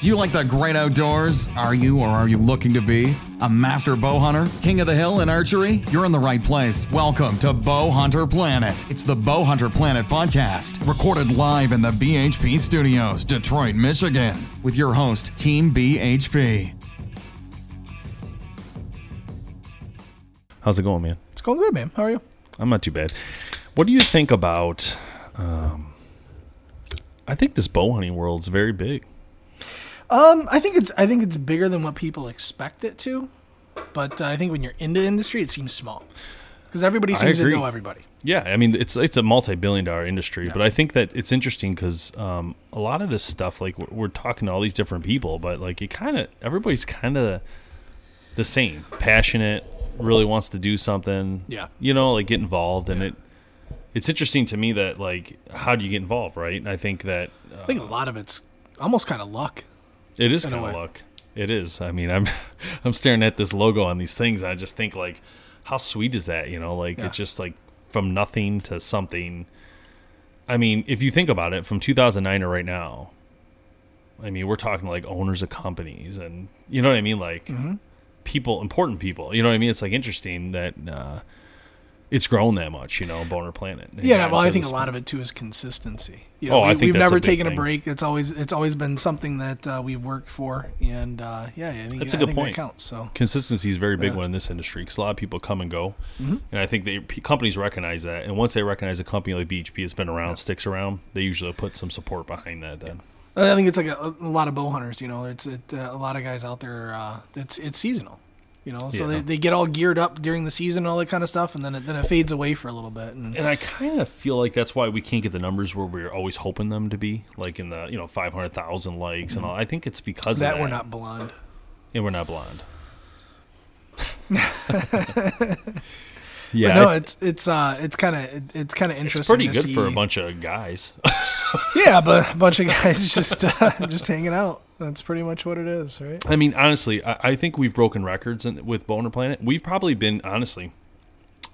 Do you like the great outdoors? Are you or are you looking to be? A master bow hunter? King of the hill in archery? You're in the right place. Welcome to Bow Hunter Planet. It's the Bow Hunter Planet podcast, recorded live in the BHP studios, Detroit, Michigan, with your host, Team BHP. How's it going, man? It's going good, man. How are you? I'm not too bad. What do you think about? Um, I think this bow hunting world's very big. Um, I think it's I think it's bigger than what people expect it to, but uh, I think when you're in the industry, it seems small because everybody seems to know everybody. Yeah, I mean it's it's a multi-billion-dollar industry, but I think that it's interesting because um, a lot of this stuff, like we're, we're talking to all these different people, but like it kind of everybody's kind of the same, passionate, really wants to do something. Yeah. you know, like get involved, and it. It's interesting to me that like how do you get involved, right? And I think that I think a lot of it's almost kind of luck. It is kind of luck. It is. I mean, I'm I'm staring at this logo on these things. And I just think like, how sweet is that? You know, like Yeah. it's just like from nothing to something. I mean, if you think about it, from 2009 to right now, I mean, we're talking like owners of companies, and you know what I mean, like Mm-hmm. people, important people. You know what I mean? It's like interesting that uh, it's grown that much. You know, Boner Planet. Yeah, well, I think a lot of it too is consistency. You Oh, I we, think we've a never big taken thing. a break. It's always it's always been something that uh, we've worked for, and uh, yeah, I think That's a I good point. That counts. So consistency is very big Yeah. one in this industry because a lot of people come and go, Mm-hmm. and I think they companies recognize that. And once they recognize a company like BHP has been around, sticks around, they usually put some support behind that. Then I think it's like a, a lot of bow hunters. You know, it's it, uh, a lot of guys out there. Uh, it's it's seasonal. You know, so Yeah. they, they get all geared up during the season and all that kind of stuff, and then it, then it fades away for a little bit. And and I kind of feel like that's why we can't get the numbers where we're always hoping them to be, like in the you know five hundred thousand likes and all. I think it's because that of that we're not blonde. and we're not blonde. yeah, But no, I- it's it's uh it's kind of it, it's kind of interesting. it's pretty good see. for a bunch of guys. Yeah, but a bunch of guys just uh, just hanging out. That's pretty much what it is, right? I mean, honestly, I, I think we've broken records in, with Boner Planet. We've probably been, honestly,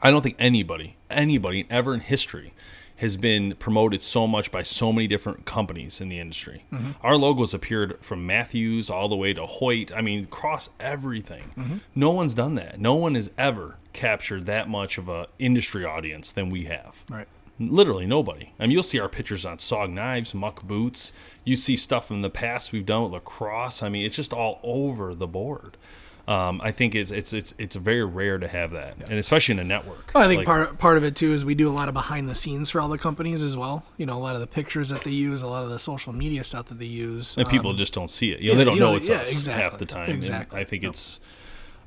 I don't think anybody, anybody ever in history has been promoted so much by so many different companies in the industry. Mm-hmm. Our logos appeared from Mathews all the way to Hoyt. I mean, across everything. Mm-hmm. No one's done that. No one has ever captured that much of a industry audience than we have. Right. Literally nobody. I mean, you'll see our pictures on Sog Knives, Muck Boots. You see stuff from the past we've done with LaCrosse. I mean, it's just all over the board. Um, I think it's it's it's it's very rare to have that, and especially in a network. Well, I think Like, part part of it too is we do a lot of behind the scenes for all the companies as well. You know, a lot of the pictures that they use, a lot of the social media stuff that they use. and people Um, just don't see it. You know, yeah, they don't you know know, it's yeah, us exactly, half the time. and exactly. I think it's,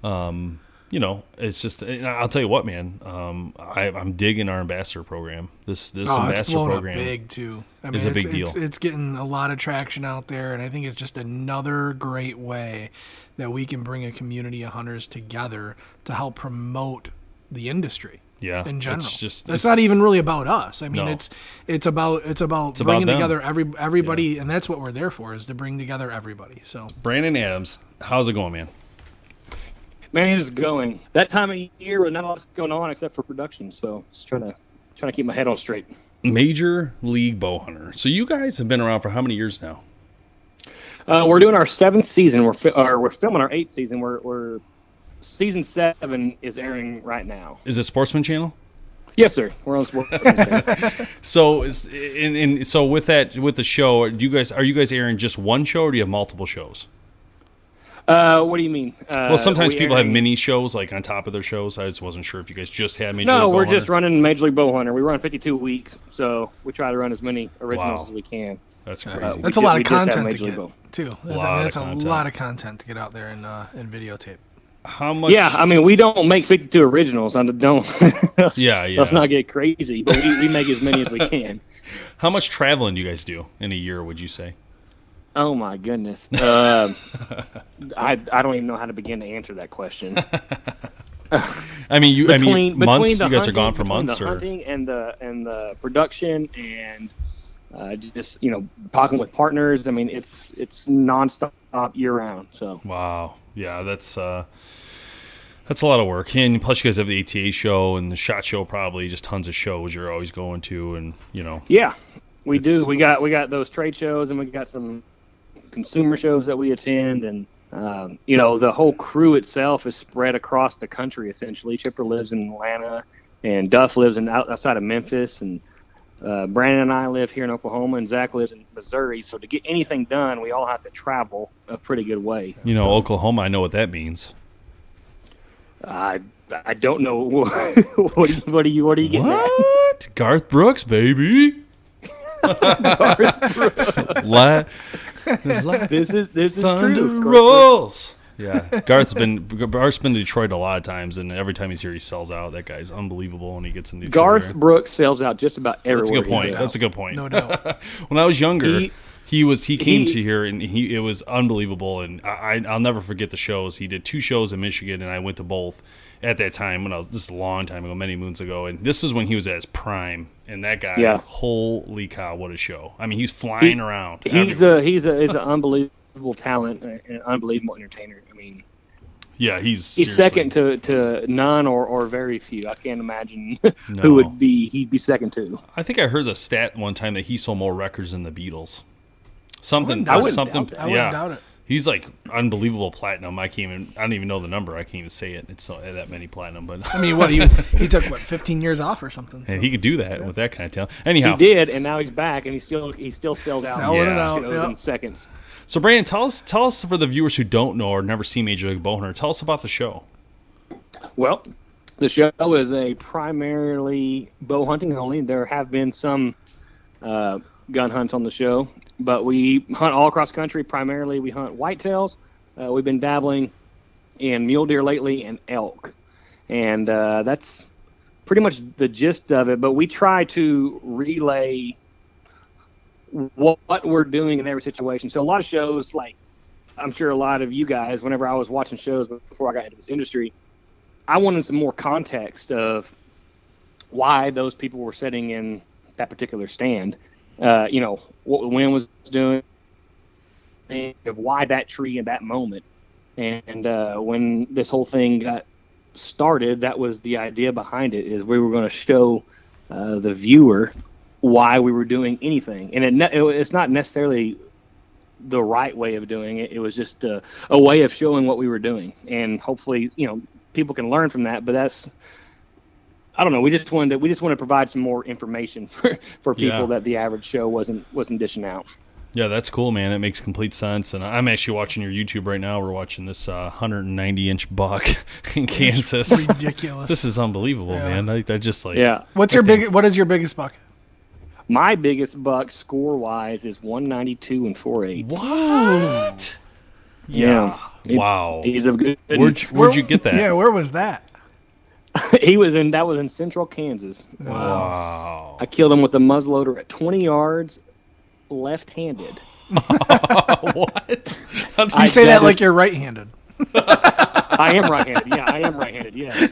um, you know, it's just. And I'll tell you what, man. Um, I, I'm digging our ambassador program. This this oh, ambassador program. big too. I mean, is a it's, big deal. It's, it's getting a lot of traction out there, and I think it's just another great way that we can bring a community of hunters together to help promote the industry. Yeah, in general. it's just- it's, it's- not even really about us. I mean, No. it's it's about it's about It's bringing them. together every everybody, and that's what we're there for is to bring together everybody. So Brandon Adams, how's it going, man? Man, it is going. That time of year with not a lot going on except for production, so just trying to trying to keep my head on straight. Major League Bow Hunter. So you guys have been around for how many years now? Uh, we're doing our seventh season. We're fi- or we're filming our eighth season. We're, we're season seven is airing right now. Is it Sportsman Channel? Yes, sir. We're on sports. Channel. So is and, and so with that with the show, do you guys are you guys airing just one show or do you have multiple shows? Uh, what do you mean? Uh, Well, sometimes we people have mini shows like on top of their shows. I just wasn't sure if you guys just had Major No, League we're just running Major League Bow Hunter. We run 52 weeks, so we try to run as many originals Wow. as we can. That's Uh, crazy. we that's a ju- lot we of content to get Bow. too. That's, Lot I mean, of that's a lot of content to get out there and uh, and videotape. How much? Yeah, I mean, we don't make 52 originals. I don't. let's, Yeah, yeah. Let's not get crazy, but we, we make as many as we can. How much traveling do you guys do in a year? Would you say? Oh my goodness. Uh, I I don't even know how to begin to answer that question. I mean, you. I mean, months. You guys are gone for months, the or hunting and the and the production and uh, just you know talking with partners. I mean, it's it's nonstop year round. So wow, yeah, that's uh, that's a lot of work. And plus, you guys have the ATA show and the shot show, probably just tons of shows you're always going to, and you know, yeah, we do. We got we got those trade shows and we got some consumer shows that we attend and. Um, you know, the whole crew itself is spread across the country. Essentially, Chipper lives in Atlanta, and Duff lives in outside of Memphis, and uh, Brandon and I live here in Oklahoma, and Zach lives in Missouri. So to get anything done, we all have to travel a pretty good way. you know, Oklahoma. I know what that means. I I don't know what what, do you, what are you what are you getting at? Garth Brooks, baby. La- la- This is this is thunder true. rolls. Yeah, Garth's been Garth's been to Detroit a lot of times, and every time he's here, he sells out. That guy's unbelievable when he gets in Detroit. Garth Brooks sells out just about everywhere. That's a good point. goes. That's a good point. No doubt. when I was younger, he, He- was he came he- to here and he it was unbelievable, and I I- I'll never forget the shows. He did two shows in Michigan, and I went to both at that time when I was this is a long time ago, many moons ago, and this is when he was at his prime. And that guy, Yeah. holy cow, what a show! I mean, he's flying He- around. He's everywhere. a he's a he's an unbelievable talent and an unbelievable entertainer. I mean, yeah, he's he's seriously- second to, to none or, or very few. I can't imagine No. who would be he'd be second to. I think I heard the stat one time that he sold more records than the Beatles. Something, I wouldn't something, doubt that. I wouldn't yeah. Doubt it. He's like unbelievable platinum. I can't even. I don't even know the number. I can't even say it. It's not that many platinum, but I mean, what he he took what 15 years off or something. so- and he could do that with that kind of talent. Anyhow, he did, and now he's back, and he still he still sells out. Selling it out, yeah. in seconds. so Brandon, tell us, tell us for the viewers who don't know or never seen Major League Bowhunter, tell us about the show. Well, the show is a primarily bow hunting only. There have been some uh, gun hunts on the show, but we hunt all across country. Primarily, we hunt whitetails. Uh, we've been dabbling in mule deer lately and elk, and uh, that's pretty much the gist of it. But we try to relay what, what we're doing in every situation. So a lot of shows, like I'm sure a lot of you guys, whenever I was watching shows before I got into this industry, I wanted some more context of why those people were sitting in that particular stand. Uh, you know, what the wind was doing, of why that tree in that moment. And uh, when this whole thing got started, that was the idea behind it. Is we were going to show uh, the viewer why we were doing anything, and it, ne- it, it's not necessarily the right way of doing it. It was just a, a way of showing what we were doing, and hopefully, you know, people can learn from that. But that's, I don't know. We just wanted to, we just want to provide some more information for, for people Yeah. that the average show wasn't wasn't dishing out. Yeah, that's cool, man. It makes complete sense. And I'm actually watching your YouTube right now. We're watching this uh, 190 inch buck in Kansas. ridiculous. This is unbelievable, Yeah. man. I, I just like Yeah, What's your I think- big? What is your biggest buck? my biggest buck score wise is 192 and four eighths. What? Yeah. It- Wow. He's a good. Where'd you, where'd you get that? Yeah, where was that? he was in that was in Central Kansas. Wow. I killed him with a muzzleloader at 20 yards, left-handed. what? You I- say that that like you're right-handed. I am right-handed. Yeah, I am right-handed. Yeah.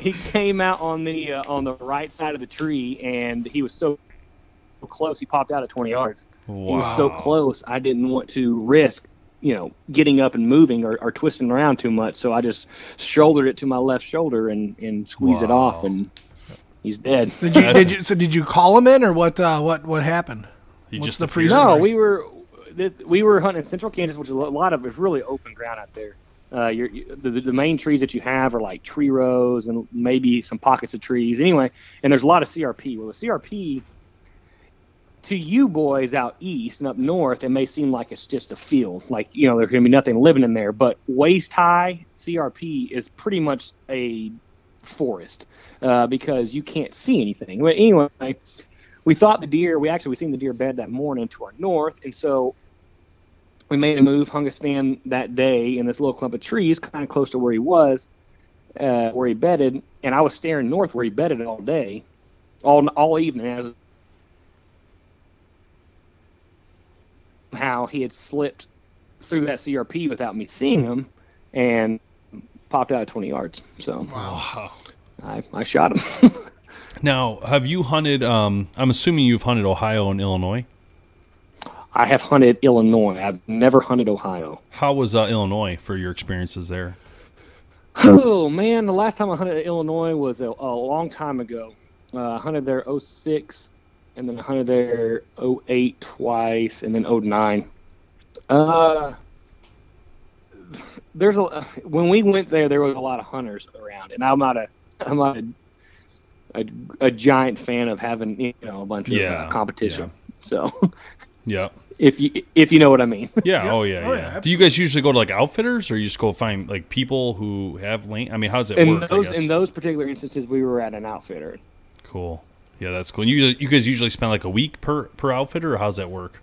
he came out on the uh, on the right side of the tree, and he was so close. He popped out at 20 yards. Wow. He was so close. I didn't want to risk, you know, getting up and moving or, or twisting around too much. So I just shouldered it to my left shoulder and and squeezed it off, and he's dead. Did you? Did you? So did you call him in, or what? Uh, what? What happened? He What's just the appeared. pre- No, we were this, we were hunting in central Kansas, which is a lot of it's really open ground out there. Uh, you're, you, the, the main trees that you have are like tree rows and maybe some pockets of trees. Anyway, and there's a lot of CRP. Well, the CRP to you boys out east and up north, it may seem like it's just a field, like you know there's gonna be nothing living in there. But waist high CRP is pretty much a forest uh, because you can't see anything. Well, anyway, we thought the deer. We actually we seen the deer bed that morning to our north, and so we made a move, hung a stand that day in this little clump of trees, kind of close to where he was, uh, where he bedded, and I was staring north where he bedded all day, all all evening. I was somehow he had slipped through that CRP without me seeing him, and popped out at 20 yards. So I, I shot him. Now, have you hunted? Um, I'm assuming you've hunted Ohio and Illinois. I have hunted Illinois. I've never hunted Ohio. How was uh, Illinois for your experiences there? Oh man, the last time I hunted Illinois was a, a long time ago. Uh, I hunted there 06, and then I hunted there 08 twice, and then 09. Uh, there's a when we went there, there was a lot of hunters around, and I'm not a I'm not a a, a giant fan of having you know a bunch of Yeah, uh, competition. So Yeah. if you if you know what I mean. Yeah. Yep. Oh yeah. Oh, yeah. yeah, Do you guys usually go to like outfitters, or you just go find like people who have land? I mean, how does it in work? Those in those particular instances, we were at an outfitter. Cool. Yeah, that's cool. You you guys usually spend like a week per per outfitter, or how's that work?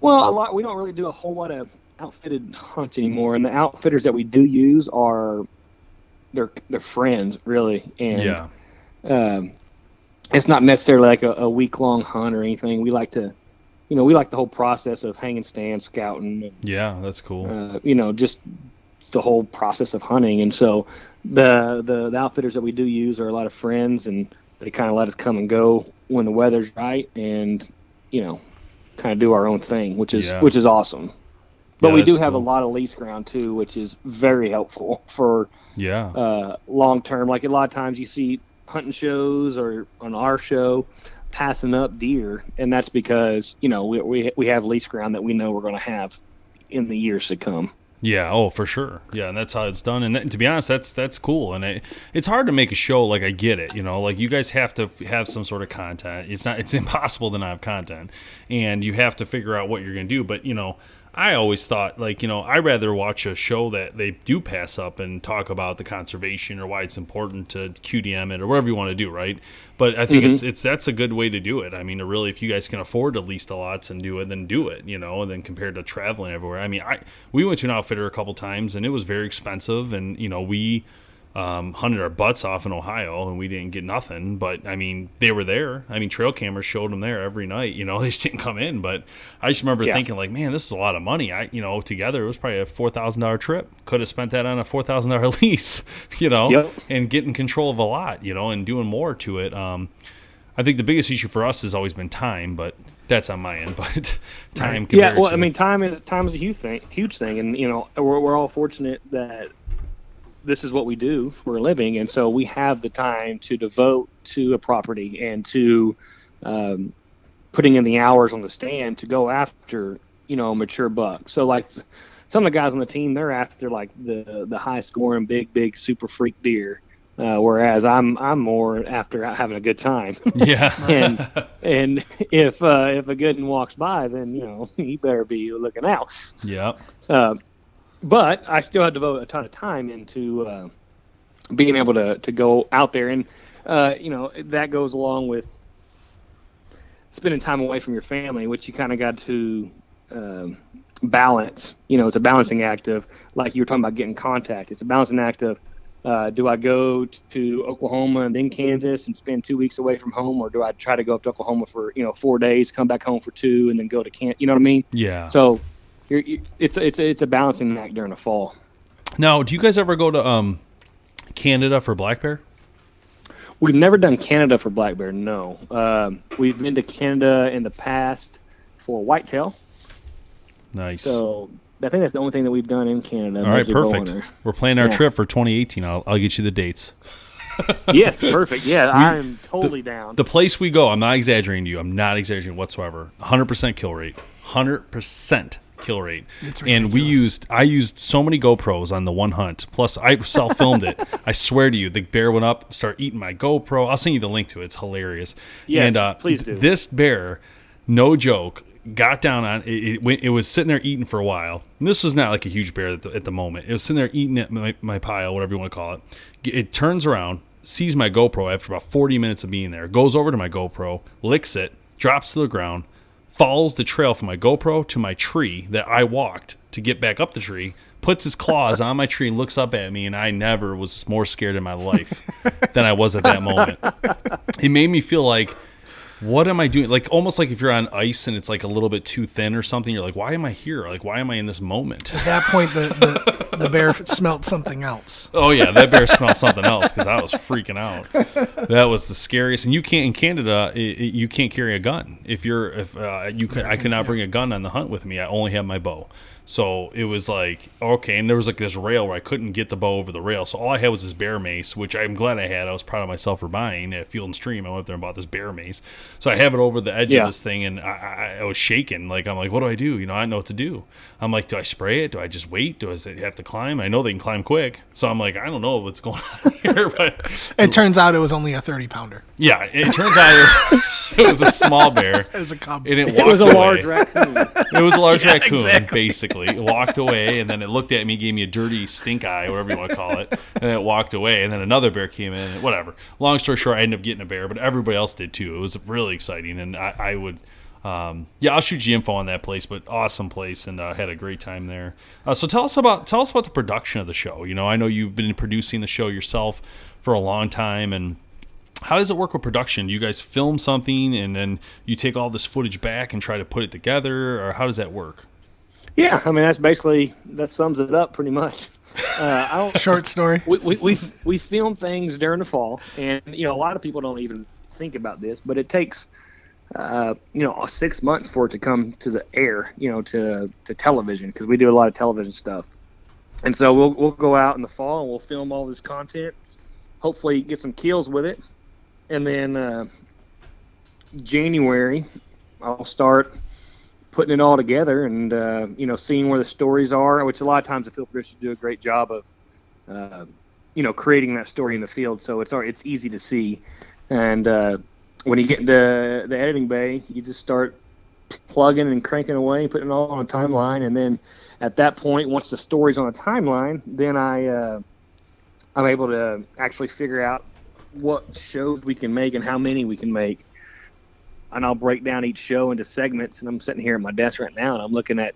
Well, a lot. We don't really do a whole lot of outfitted hunts anymore, and the outfitters that we do use are they're they're friends really, and Yeah. um, it's not necessarily like a, a week long hunt or anything. We like to, you know, we like the whole process of hanging stand, scouting, and, Yeah, that's cool. uh, you know, just the whole process of hunting. And so the, the the outfitters that we do use are a lot of friends, and they kind of let us come and go when the weather's right, and you know, kind of do our own thing, which is Yeah. which is awesome. But Yeah, we do have cool. a lot of lease ground too, which is very helpful for yeah. uh, long term. Like a lot of times you see hunting shows or on our show passing up deer, and that's because you know we we, we have lease ground that we know we're going to have in the years to come. Yeah, oh, for sure. Yeah, and that's how it's done. And that, to be honest, that's that's cool. And it, it's hard to make a show like I get it. You know, like you guys have to have some sort of content. It's not. It's impossible to not have content, and you have to figure out what you're going to do. But you know, I always thought like you know I'd rather watch a show that they do pass up and talk about the conservation or why it's important to QDM it or whatever you want to do, right? But I think mm-hmm. it's it's that's a good way to do it. I mean, really, if you guys can afford to lease the lots and do it, then do it. You know, and then compared to traveling everywhere. I mean, I we went to an outfitter a couple times and it was very expensive, and you know we um, hunted our butts off in Ohio and we didn't get nothing. But I mean, they were there. I mean, trail cameras showed them there every night. You know, they just didn't come in. But I just remember Yeah. thinking like, man, this is a lot of money. I, you know, together it was probably a four thousand dollar trip. Could have spent that on a four thousand dollar lease. You know, Yep. and getting control of a lot. You know, and doing more to it. Um, I think the biggest issue for us has always been time, but that's on my end. But time, Yeah, well, to, I mean, time is time is a huge thing, huge thing, and you know, we're we're all fortunate that this is what we do for a living, and so we have the time to devote to a property and to um, putting in the hours on the stand to go after you know a mature buck. So like some of the guys on the team, they're after like the the high scoring, big, big, super freak deer. Uh, whereas I'm I'm more after having a good time. yeah, and and if uh, if a good one walks by, then you know you better be looking out. yeah, Uh, but I still had to devote a ton of time into uh, being able to to go out there, and uh, you know that goes along with spending time away from your family, which you kind of got to um, balance. You know, it's a balancing act of like you were talking about getting contact. It's a balancing act of uh, do I go to Oklahoma and then Kansas and spend two weeks away from home, or do I try to go up to Oklahoma for you know four days, come back home for two, and then go to Can? You know what I mean? yeah. So you're, you it's it's it's a balancing act during the fall. now, do you guys ever go to um, Canada for black bear? We've never done Canada for black bear. No, um, we've been to Canada in the past for whitetail. Nice. So I think that's the only thing that we've done in Canada. All right, perfect. We're planning our Yeah. trip for 2018. I'll, I'll get you the dates. yes, perfect. Yeah, I'm totally down. The place we go, I'm not exaggerating to you. I'm not exaggerating whatsoever. 100% kill rate. 100% kill rate. And we used, I used so many GoPros on the one hunt. Plus, I self filmed it. I swear to you, the bear went up, start eating my GoPro. I'll send you the link to it. It's hilarious. Yes, and uh, please do. This bear, no joke, got down on it. It, went- it was sitting there eating for a while. And this was not like a huge bear at the, at the moment. It was sitting there eating at my, my pile, whatever you want to call it. It turns around, sees my GoPro after about 40 minutes of being there, goes over to my GoPro, licks it, drops to the ground, follows the trail from my GoPro to my tree that I walked to get back up the tree, puts his claws on my tree, looks up at me, and I never was more scared in my life than I was at that moment. It made me feel like what am I doing? Like almost like if you're on ice and it's like a little bit too thin or something, you're like, why am I here? Like why am I in this moment? At that point, the, the, the bear smelt something else. Oh yeah, that bear smelled something else because I was freaking out. That was the scariest. And you can't in Canada, it, it, you can't carry a gun. If you're if uh, you could, I cannot bring a gun on the hunt with me. I only have my bow. So it was like okay, and there was like this rail where I couldn't get the bow over the rail. So all I had was this bear mace, which I'm glad I had. I was proud of myself for buying at Field and Stream. I went there and bought this bear mace. So I have it over the edge Yeah. of this thing, and I, I, I was shaking. Like I'm like, what do I do? You know, I don't know what to do. I'm like, do I spray it? Do I just wait? Do I have to climb? I know they can climb quick, so I'm like, I don't know what's going on here, but It turns out it was only a 30 pounder. yeah, it turns out it was a small bear. It was a cub. And it, It was a walked large raccoon. It was a large Yeah, raccoon, exactly. basically. It walked away, and then it looked at me, gave me a dirty stink eye, whatever you want to call it, and it walked away. And then another bear came in, and whatever. Long story short, I ended up getting a bear, but everybody else did too. It was really exciting, and I, I would. Um, yeah, I'll shoot you info on that place, but awesome place, and uh, had a great time there. Uh, so tell us about tell us about the production of the show. You know, I know you've been producing the show yourself for a long time, and how does it work with production? Do you guys film something and then you take all this footage back and try to put it together, or how does that work? Yeah, I mean that's basically that sums it up pretty much. Uh, I don't. Short story. we, we, we, we film things during the fall, and you know a lot of people don't even think about this, but it takes uh, you know six months for it to come to the air, you know, to to television because we do a lot of television stuff, and so we'll we'll go out in the fall and we'll film all this content, hopefully get some kills with it, and then uh, January I'll start putting it all together and uh, you know seeing where the stories are, which a lot of times the field producers do a great job of uh, you know creating that story in the field, so it's it's easy to see. And uh, when you get into the editing bay, you just start plugging and cranking away, putting it all on a timeline, and then at that point, once the story's on a timeline, then I uh, I'm able to actually figure out what shows we can make and how many we can make. And I'll break down each show into segments. And I'm sitting here at my desk right now, and I'm looking at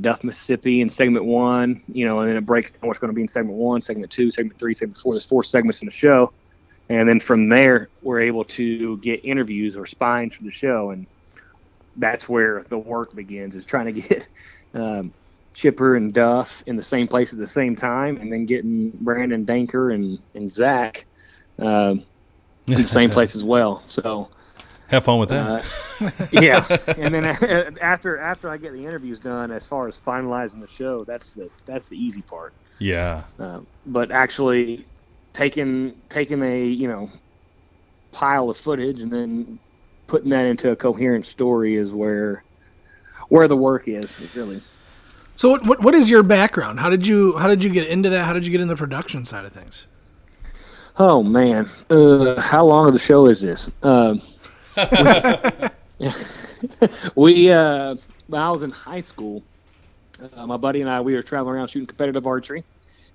Duff, Mississippi in segment one, you know, and then it breaks down what's going to be in segment one, segment two, segment three, segment four. There's four segments in the show. And then from there, we're able to get interviews or spines for the show. And that's where the work begins is trying to get um, Chipper and Duff in the same place at the same time, and then getting Brandon Danker and, and Zach um, in the same place as well. So, Have fun with that. uh, yeah, and then after after I get the interviews done, as far as finalizing the show, that's the that's the easy part. yeah. Um, but actually taking taking a you know pile of footage and then putting that into a coherent story is where where the work is really. So what, what what is your background? How did you how did you get into that? How did you get in the production side of things? Oh man, uh, how long of the show is this? Um, we, uh, when I was in high school, uh, my buddy and I we were traveling around shooting competitive archery,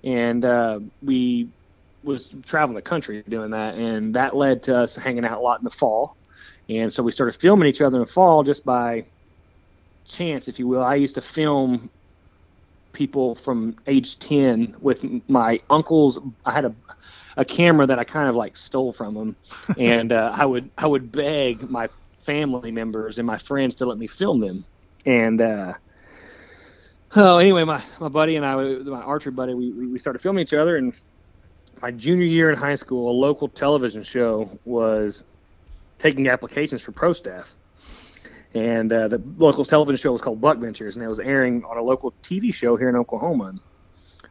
and uh, we was traveling the country doing that, and that led to us hanging out a lot in the fall, and so we started filming each other in the fall just by chance, if you will. I used to film people from age 10 with my uncle's. I had a, a camera that i kind of like stole from him and uh, i would i would beg my family members and my friends to let me film them. And uh, oh anyway my, my buddy and i my archery buddy we we started filming each other and my junior year in high school a local television show was taking applications for pro staff and uh, the local television show was called Buck Ventures, and it was airing on a local TV show here in Oklahoma. And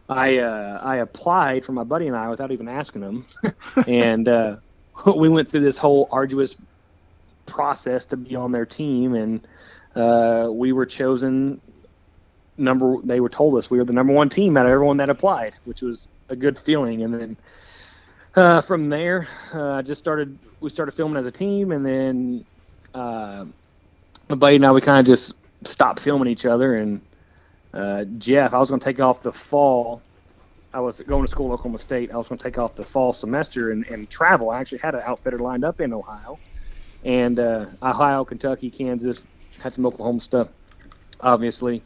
I uh, I applied for my buddy and I without even asking him, and uh, we went through this whole arduous process to be on their team, and uh, we were chosen number. They were told us we were the number one team out of everyone that applied, which was a good feeling. And then uh, from there, uh, I just started. We started filming as a team, and then. Uh, my buddy and I, we kind of just stopped filming each other. And uh, Jeff, I was going to take off the fall. I was going to school Oklahoma State. I was going to take off the fall semester and, and travel. I actually had an outfitter lined up in Ohio, and uh, Ohio, Kentucky, Kansas, had some Oklahoma stuff, obviously.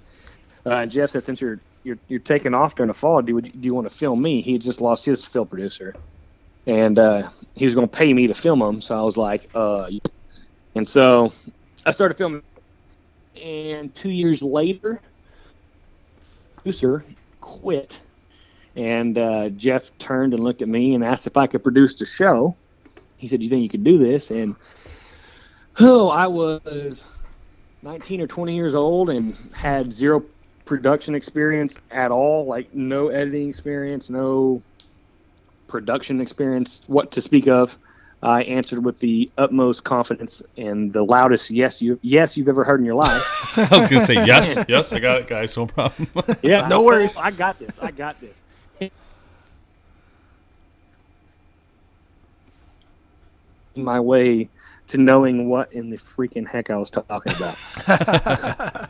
Uh, and Jeff said, since you're you're, you're taking off during the fall, do you, do you want to film me? He just lost his film producer, and uh, he was going to pay me to film him. So I was like, uh, And so I started filming, and two years later, producer quit, and uh, Jeff turned and looked at me and asked if I could produce the show. He said, "You think you could do this?" And oh, I was 19 or 20 years old and had zero production experience at all, like no editing experience, no production experience, what to speak of. I answered with the utmost confidence and the loudest yes you yes you've ever heard in your life. I was gonna say yes, yes, I got it, guys, no problem. Yeah, No so worries. I got this. I got this. My way to knowing what in the freaking heck I was talking about.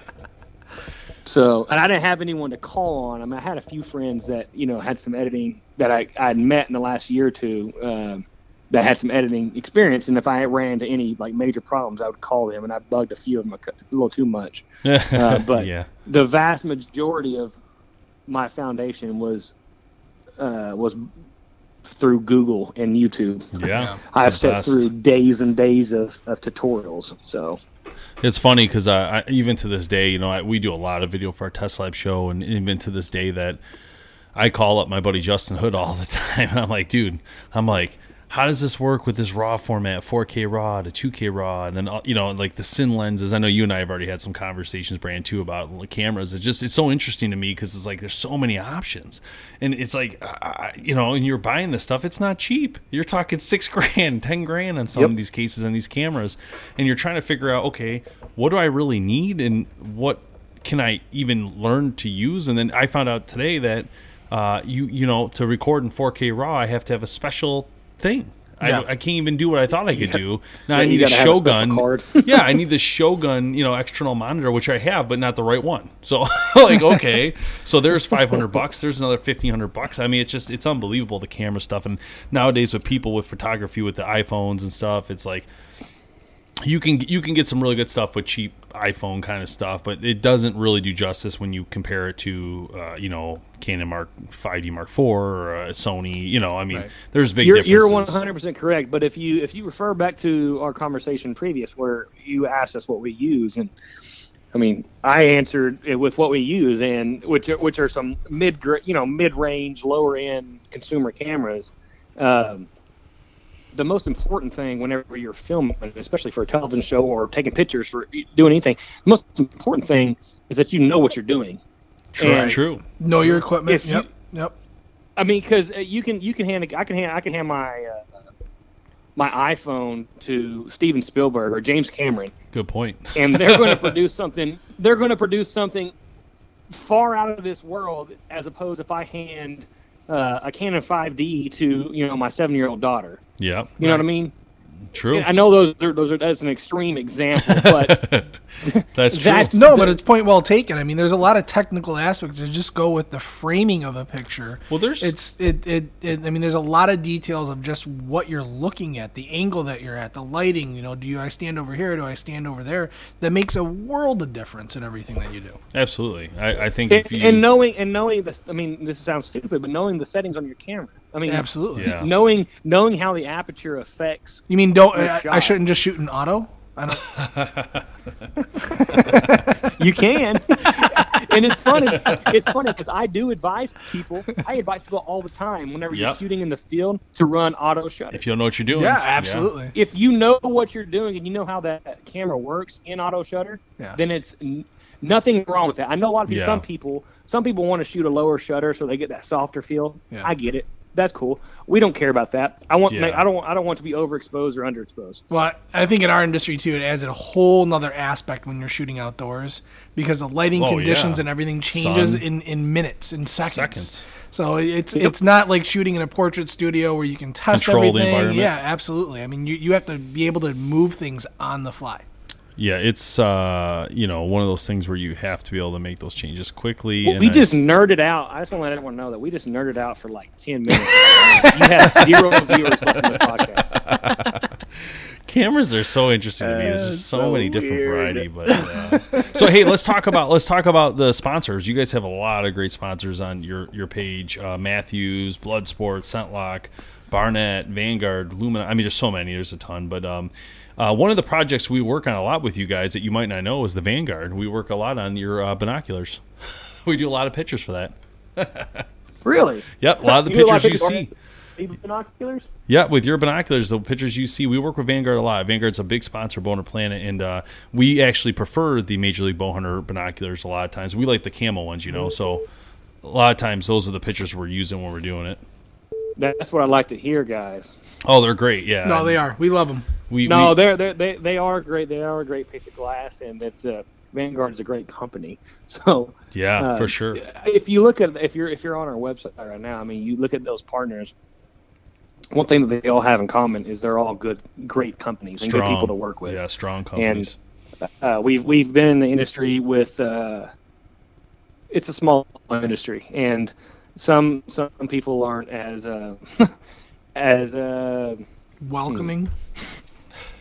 So, and I didn't have anyone to call on. I mean, I had a few friends that you know had some editing that I I had met in the last year or two. Um, that had some editing experience, and if I ran into any like major problems, I would call them, and I bugged a few of them a, a little too much. Uh, but yeah, the vast majority of my foundation was uh, was through Google and YouTube. yeah. I've sat through days and days of, of tutorials. So It's funny because I, I, even to this day, you know, I, we do a lot of video for our Test Lab show, and even to this day, that I call up my buddy Justin Hood all the time, and I'm like, dude, I'm like, how does this work with this RAW format, 4K RAW to 2K RAW, and then uh, you know, like the Cine lenses. I know you and I have already had some conversations, Brand, too, about the cameras. It's just it's so interesting to me because it's like there's so many options, and it's like, uh, you know, and you're buying this stuff. It's not cheap. You're talking six grand, ten grand on some Yep. of these cases and these cameras, and you're trying to figure out, okay, what do I really need, and what can I even learn to use? And then I found out today that uh, you you know to record in 4K RAW, I have to have a special thing. Yeah. I, I can't even do what I thought I could do. Now Yeah, I need a Shogun. card. yeah, I need the Shogun, you know, external monitor, which I have, but not the right one. So, like, okay, so there's 500 bucks. There's another 1500 bucks. I mean, it's just it's unbelievable the camera stuff. And nowadays with people with photography with the iPhones and stuff, it's like you can you can get some really good stuff with cheap iPhone kind of stuff, but it doesn't really do justice when you compare it to uh, you know Canon Mark 5D Mark IV or uh, Sony. You know, I mean, Right. there's big you're differences. you're one hundred percent correct. But if you if you refer back to our conversation previous, where you asked us what we use, and I mean, I answered it with what we use, and which are, which are some mid you know mid range, lower end consumer cameras. Um, the most important thing whenever you're filming, especially for a television show or taking pictures for doing anything, the most important thing is that you know what you're doing. True, and- true. Know your equipment. If you- yep. Yep. I mean, because you can you can hand I can hand I can hand my uh, my iPhone to Steven Spielberg or James Cameron, Good point. and they're going to produce something. They're going to produce something far out of this world, as opposed if I hand uh, a Canon 5D to you know my seven year old daughter. Yep. You know what I mean? True. I know those are those are that's an extreme example, but That's true. that's No, but it's point well taken. I mean, there's a lot of technical aspects to just go with the framing of a picture. Well, there's- it's it, it it I mean, there's a lot of details of just what you're looking at, the angle that you're at, the lighting. You know, do you I stand over here? Do I stand over there? That makes a world of difference in everything that you do. Absolutely. I, I think and, if you and knowing and knowing this. I mean, this sounds stupid, but knowing the settings on your camera. I mean, Absolutely. Yeah. knowing knowing how the aperture affects You mean don't I, I shouldn't just shoot in auto? I don't. you can and it's funny it's funny because i do advise people i advise people all the time whenever you're shooting in the field to run auto shutter if you know what you're doing. Yeah, absolutely. if you know what you're doing and you know how that camera works in auto shutter Yeah. then it's n- nothing wrong with that i know a lot of people Yeah. some people some people want to shoot a lower shutter so they get that softer feel Yeah. i get it that's cool we don't care about that i want Yeah. i don't i don't want to be overexposed or underexposed Well, I I think in our industry too, it adds a whole nother aspect when you're shooting outdoors because the lighting Oh, conditions yeah. and everything changes Sun. in, in minutes, in seconds. Seconds. So it's it's not like shooting in a portrait studio where you can test Control the everything. environment. Yeah, absolutely. I mean, you, you have to be able to move things on the fly. Yeah, it's uh, you know one of those things where you have to be able to make those changes quickly. Well, and we I- just nerded out. I just want to let everyone know that we just nerded out for like ten minutes. you have zero viewers left in the podcast. cameras are so interesting to me. There's just so, so many different weird. variety. But uh, so hey, let's talk about let's talk about the sponsors. You guys have a lot of great sponsors on your your page. Uh, Mathews, Bloodsport, ScentLok, Barnett, Vanguard, Lumina. I mean, there's so many. There's a ton. But um, Uh, one of the projects we work on a lot with you guys that you might not know is the Vanguard. We work a lot on your uh, binoculars. we do a lot of pictures for that. Really? Yep, a lot of the You do a lot pictures of you see. Even binoculars? Yeah, with your binoculars, the pictures you see, we work with Vanguard a lot. Vanguard's a big sponsor of Boner Planet, and uh, we actually prefer the Major League Bowhunter binoculars a lot of times. We like the camo ones, you know, so a lot of times those are the pictures we're using when we're doing it. That's what I like to hear, guys. Oh, they're great, yeah. No, they are. We love them. We, No, we- they're, they're they they are great. They are a great piece of glass, and it's uh, Vanguard is a great company. So yeah, uh, for sure. if you look at if you're if you're on our website right now, I mean, you look at those partners. One thing that they all have in common is they're all good, great companies and good people to work with. Yeah, strong companies. uh, we've we've been in the industry with uh, it's a small industry and some some people aren't as uh, as uh, Welcoming,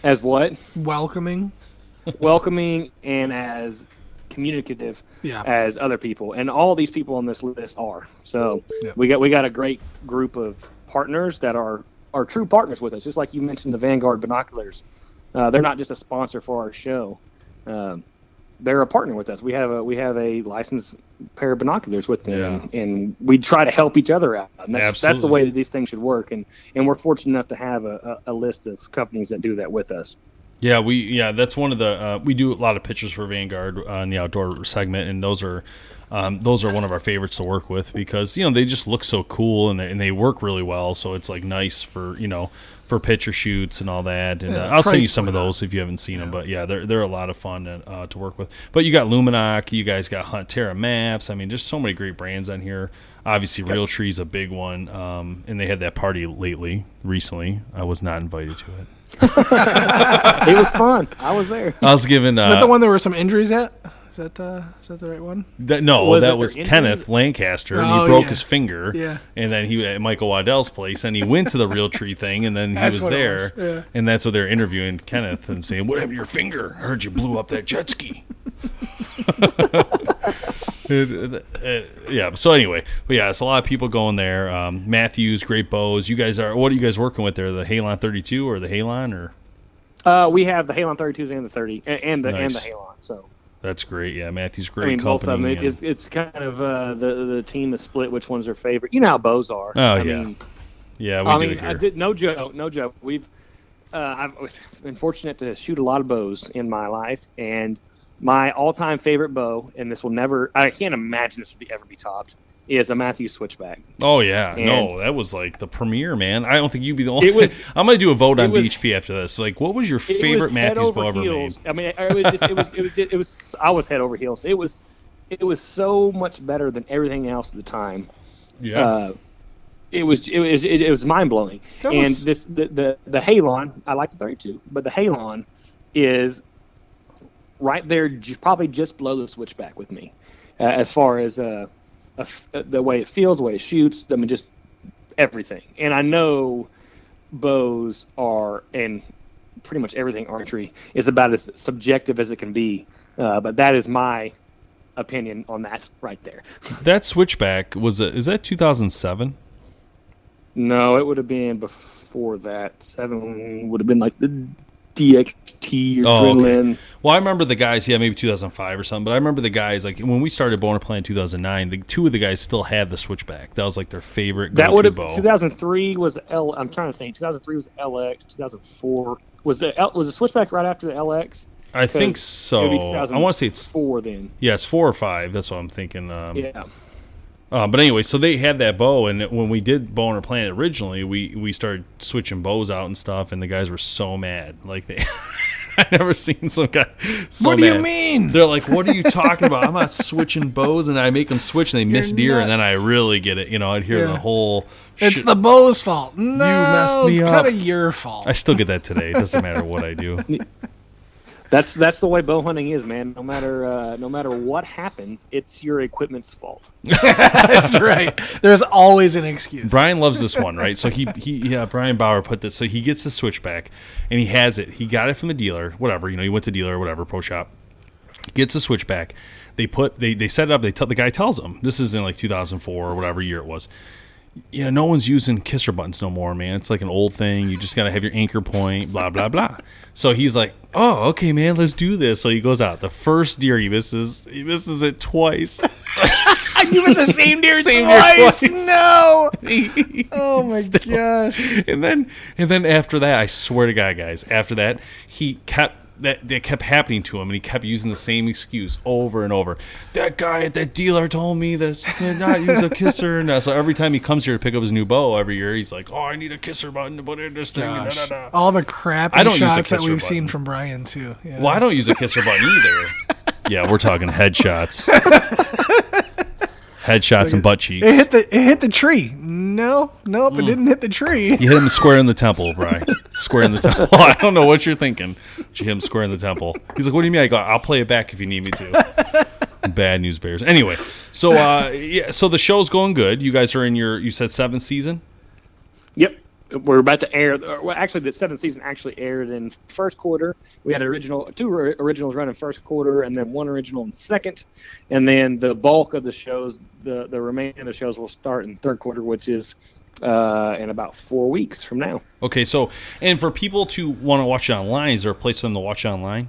as what? Welcoming. welcoming and as communicative Yeah. as other people. And all these people on this list are. So Yeah. we got we got a great group of partners that are are true partners with us. Just like you mentioned the vanguard binoculars uh, they're not just a sponsor for our show. Um, they're a partner with us. We have a we have a licensed pair of binoculars with them and, and we try to help each other out. And that's, that's the way that these things should work. And and we're fortunate enough to have a, a, a list of companies that do that with us. Yeah, we yeah that's one of the uh, we do a lot of pictures for Vanguard uh, in the outdoor segment, and those are um, those are one of our favorites to work with because you know they just look so cool and they, and they work really well. So it's like nice for you know for picture shoots and all that. And Yeah, uh, I'll send you some of those if you haven't seen them. But yeah, they're they're a lot of fun uh, to work with. But you got Lumenok, you guys got Hunt Terra Maps. I mean, just so many great brands on here. Obviously, Realtree's a big one, um, and they had that party lately, recently. I was not invited to it. it was fun i was there I was given. Uh, Is that the one there were some injuries at? Is that uh, is that the right one? That, no, Was that for was injury? Kenneth Lancaster, and Oh, he broke yeah. his finger. Yeah. And then he at Michael Waddell's place, and he went to the Realtree thing, and then he That's was what it there, was, yeah. and that's what they're interviewing Kenneth and saying, "What happened to your finger? I heard you blew up that jet ski." It- uh, yeah. So anyway, but yeah, it's a lot of people going there. Um, Mathews, great bows. You guys are. What are you guys working with there? The Halon 32 or the Halon or? Uh, we have the Halon 32s and the 30 a- and the and the Halon. So That's great. Yeah, Mathews, great. I mean, both of them. And- it's, it's kind of uh, the the team is split. Which one's their favorite? You know how bows are. Oh, I yeah. Mean, yeah, we I do mean, I did, no joke, no joke. We've uh, I've been fortunate to shoot a lot of bows in my life, and my all-time favorite bow, and this will never. I can't imagine this would be, ever be topped. Is a Mathews switchback. Oh yeah, And- no, that was like the premiere, man. I don't think you'd be the only. It was- I'm gonna do a vote on was- BHP after this. Like, what was your favorite was Mathews ever made? I mean, it was just, it was, it was, just, it was. I was head over heels. It was, it was so much better than everything else at the time. Yeah, uh, it was it was it, was mind blowing. And this the, the the Halon, I like the 32, but the Halon is right there, j- probably just below the switchback with me, uh, as far as uh, the way it feels, the way it shoots. I mean, just everything. And I know bows are and pretty much everything archery is about as subjective as it can be, uh, but that is my opinion on that right there. that switchback was a, is that 2007? No, it would have been before that. Seven would have been like the DXT or Oh, okay. Well, I remember the guys. Yeah, maybe 2005 or something. But I remember the guys like when we started Boner Plan in 2009. The two of the guys still had the switchback. That was like their favorite That would have. bow. 2003 was L. I'm trying to think. 2003 was LX. 2004 was the L, was the switchback right after the LX. I think so. it would be I want to say it's Four then. yeah, it's four or five. That's what I'm thinking. Um, Yeah. Uh, but anyway, so they had that bow, and when we did bow Boner Planet originally, we we started switching bows out and stuff, and the guys were so mad. Like they, I never seen some guy. So what do you mean? They're like, "What are you talking about? I'm not switching bows," and I make them switch, and they miss deer, and then I really get it. You know, I'd hear the whole. It's shit. the bow's fault. No, messed me it's up. kind of your fault. I still get that today. It doesn't matter what I do. That's that's the way bow hunting is, man. No matter uh, no matter what happens, it's your equipment's fault. That's right. There's always an excuse. Brian loves this one, right? So he, he yeah, Brian Bauer put this. So he gets the switchback, and he has it. He got it from the dealer, whatever. You know, he went to dealer, or whatever, pro shop. Gets a switchback. They put they they set it up. They tell the guy tells him this is in like 2004 or whatever year it was. Yeah, no one's using kisser buttons no more, man. It's like an old thing. You just gotta have your anchor point, blah blah blah. So he's like, "Oh, okay, man, let's do this." So he goes out. The first deer he misses, he misses it twice. you was the same deer Same deer twice. twice. No. Oh my gosh. and then and then after that, I swear to God, guys, after that, he kept that that kept happening to him, and he kept using the same excuse over and over. That guy at that dealer told me this to not use a kisser. And so every time he comes here to pick up his new bow every year, he's like, "Oh, I need a kisser button to put in this thing." Da, da, da. All the crap I don't use a shots that we've seen from Brian too. Well, I don't use a kisser button either. yeah, we're talking headshots, headshots and butt cheeks. It hit the it hit the tree. No, nope, Mm. it didn't hit the tree. You hit him square in the temple, Brian. Square in the temple. I don't know what you're thinking. But you hit him square in the temple. He's like, "What do you mean?" I go, "I'll play it back if you need me to." Bad news bears. Anyway, so uh, yeah, so the show's going good. You guys are in your you said seventh season. Yep. We're about to air. Well, actually, the seventh season actually aired in first quarter. We had original two originals run in first quarter, and then one original in second, and then the bulk of the shows, the the remaining of the shows, will start in third quarter, which is uh, in about four weeks from now. Okay, so and for people to want to watch it online, is there a place for them to watch it online?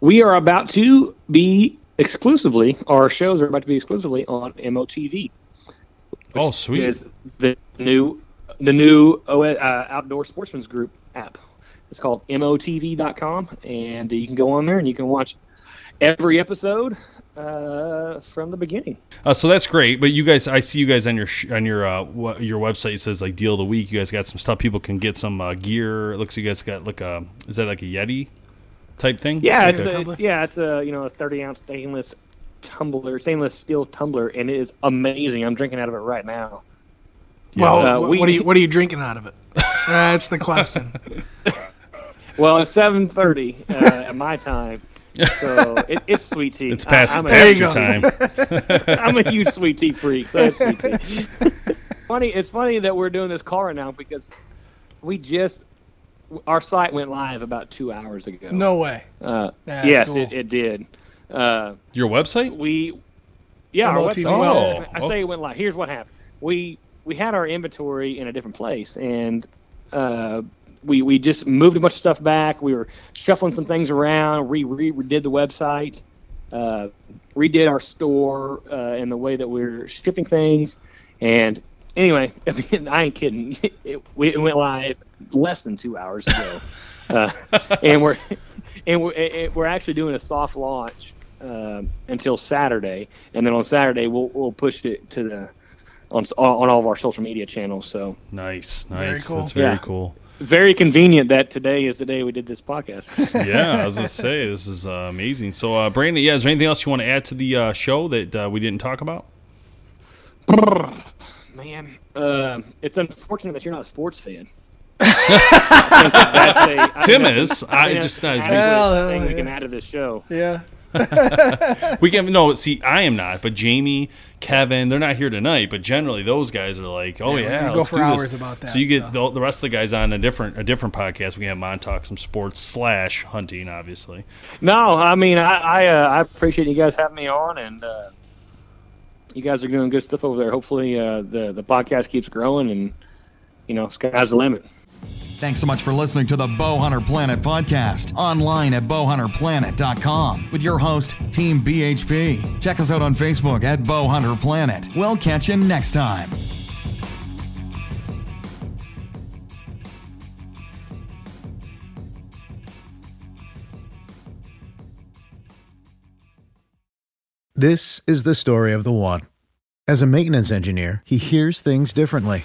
We are about to be exclusively. Our shows are about to be exclusively on MOTV. Oh, sweet. Is the new the new uh, outdoor sportsman's group app. It's called motv.com, and you can go on there and you can watch every episode uh, from the beginning. Uh, so that's great, but you guys, I see you guys on your sh- on your uh, wha- your website it says like deal of the week. You guys got some stuff. People can get some uh, gear. It looks like you guys got like a is that like a Yeti type thing? Yeah, it's, a, it's yeah, it's a you know a 30 ounce stainless tumbler, stainless steel tumbler, and it is amazing. I'm drinking out of it right now. Well, Uh, we- what are you what are you drinking out of it? That's the question. Well, it's 7:30 uh, at my time, so it, it's sweet tea. it's past I, I'm, past a, your time. I'm a huge sweet tea freak. So that's sweet tea. funny, it's funny that we're doing this call right now because we just our site went live about two hours ago. No way. Uh, yes, cool. it, it did. Uh, Your website? we yeah our MOTV. website, well, Oh, I say it went live. Here's what happened. We we had our inventory in a different place and uh, we we just moved a bunch of stuff back. We were shuffling some things around. We re- redid the website, uh, redid our store uh, and the way that we're shipping things. And anyway, I, mean, I ain't kidding. It, we- it went live less than two hours ago, uh, and we're and we're, and we're actually doing a soft launch um, until Saturday, and then on Saturday we'll we'll push it to the on on all of our social media channels. So Nice, nice. cool. That's very Yeah. cool. Very convenient that today is the day we did this podcast. Yeah, I was gonna say this is uh, amazing. So, uh, Brandon, yeah, is there anything else you want to add to the uh, show that uh, we didn't talk about? Man, uh, it's unfortunate that you're not a sports fan. That's a- I think Tim that's is. a- I think just- that's I an was- adequate Well, thing we yeah. can add to this show. Yeah. We can no see. I am not, but Jamie, Kevin, they're not here tonight. But generally, those guys are like, oh Yeah, we yeah, can go let's for do this. hours about that, So you get so. The, the rest of the guys on a different a different podcast. We can have them on talk some sports slash hunting, obviously. No, I mean I I, uh, I appreciate you guys having me on, and uh, you guys are doing good stuff over there. Hopefully, uh, the the podcast keeps growing, and you know, sky's the limit. Thanks so much for listening to the Bowhunter Planet podcast online at bowhunterplanet.com with your host, Team BHP. Check us out on Facebook at Bowhunter Planet. We'll catch you next time. This is the story of the one. As a maintenance engineer, he hears things differently.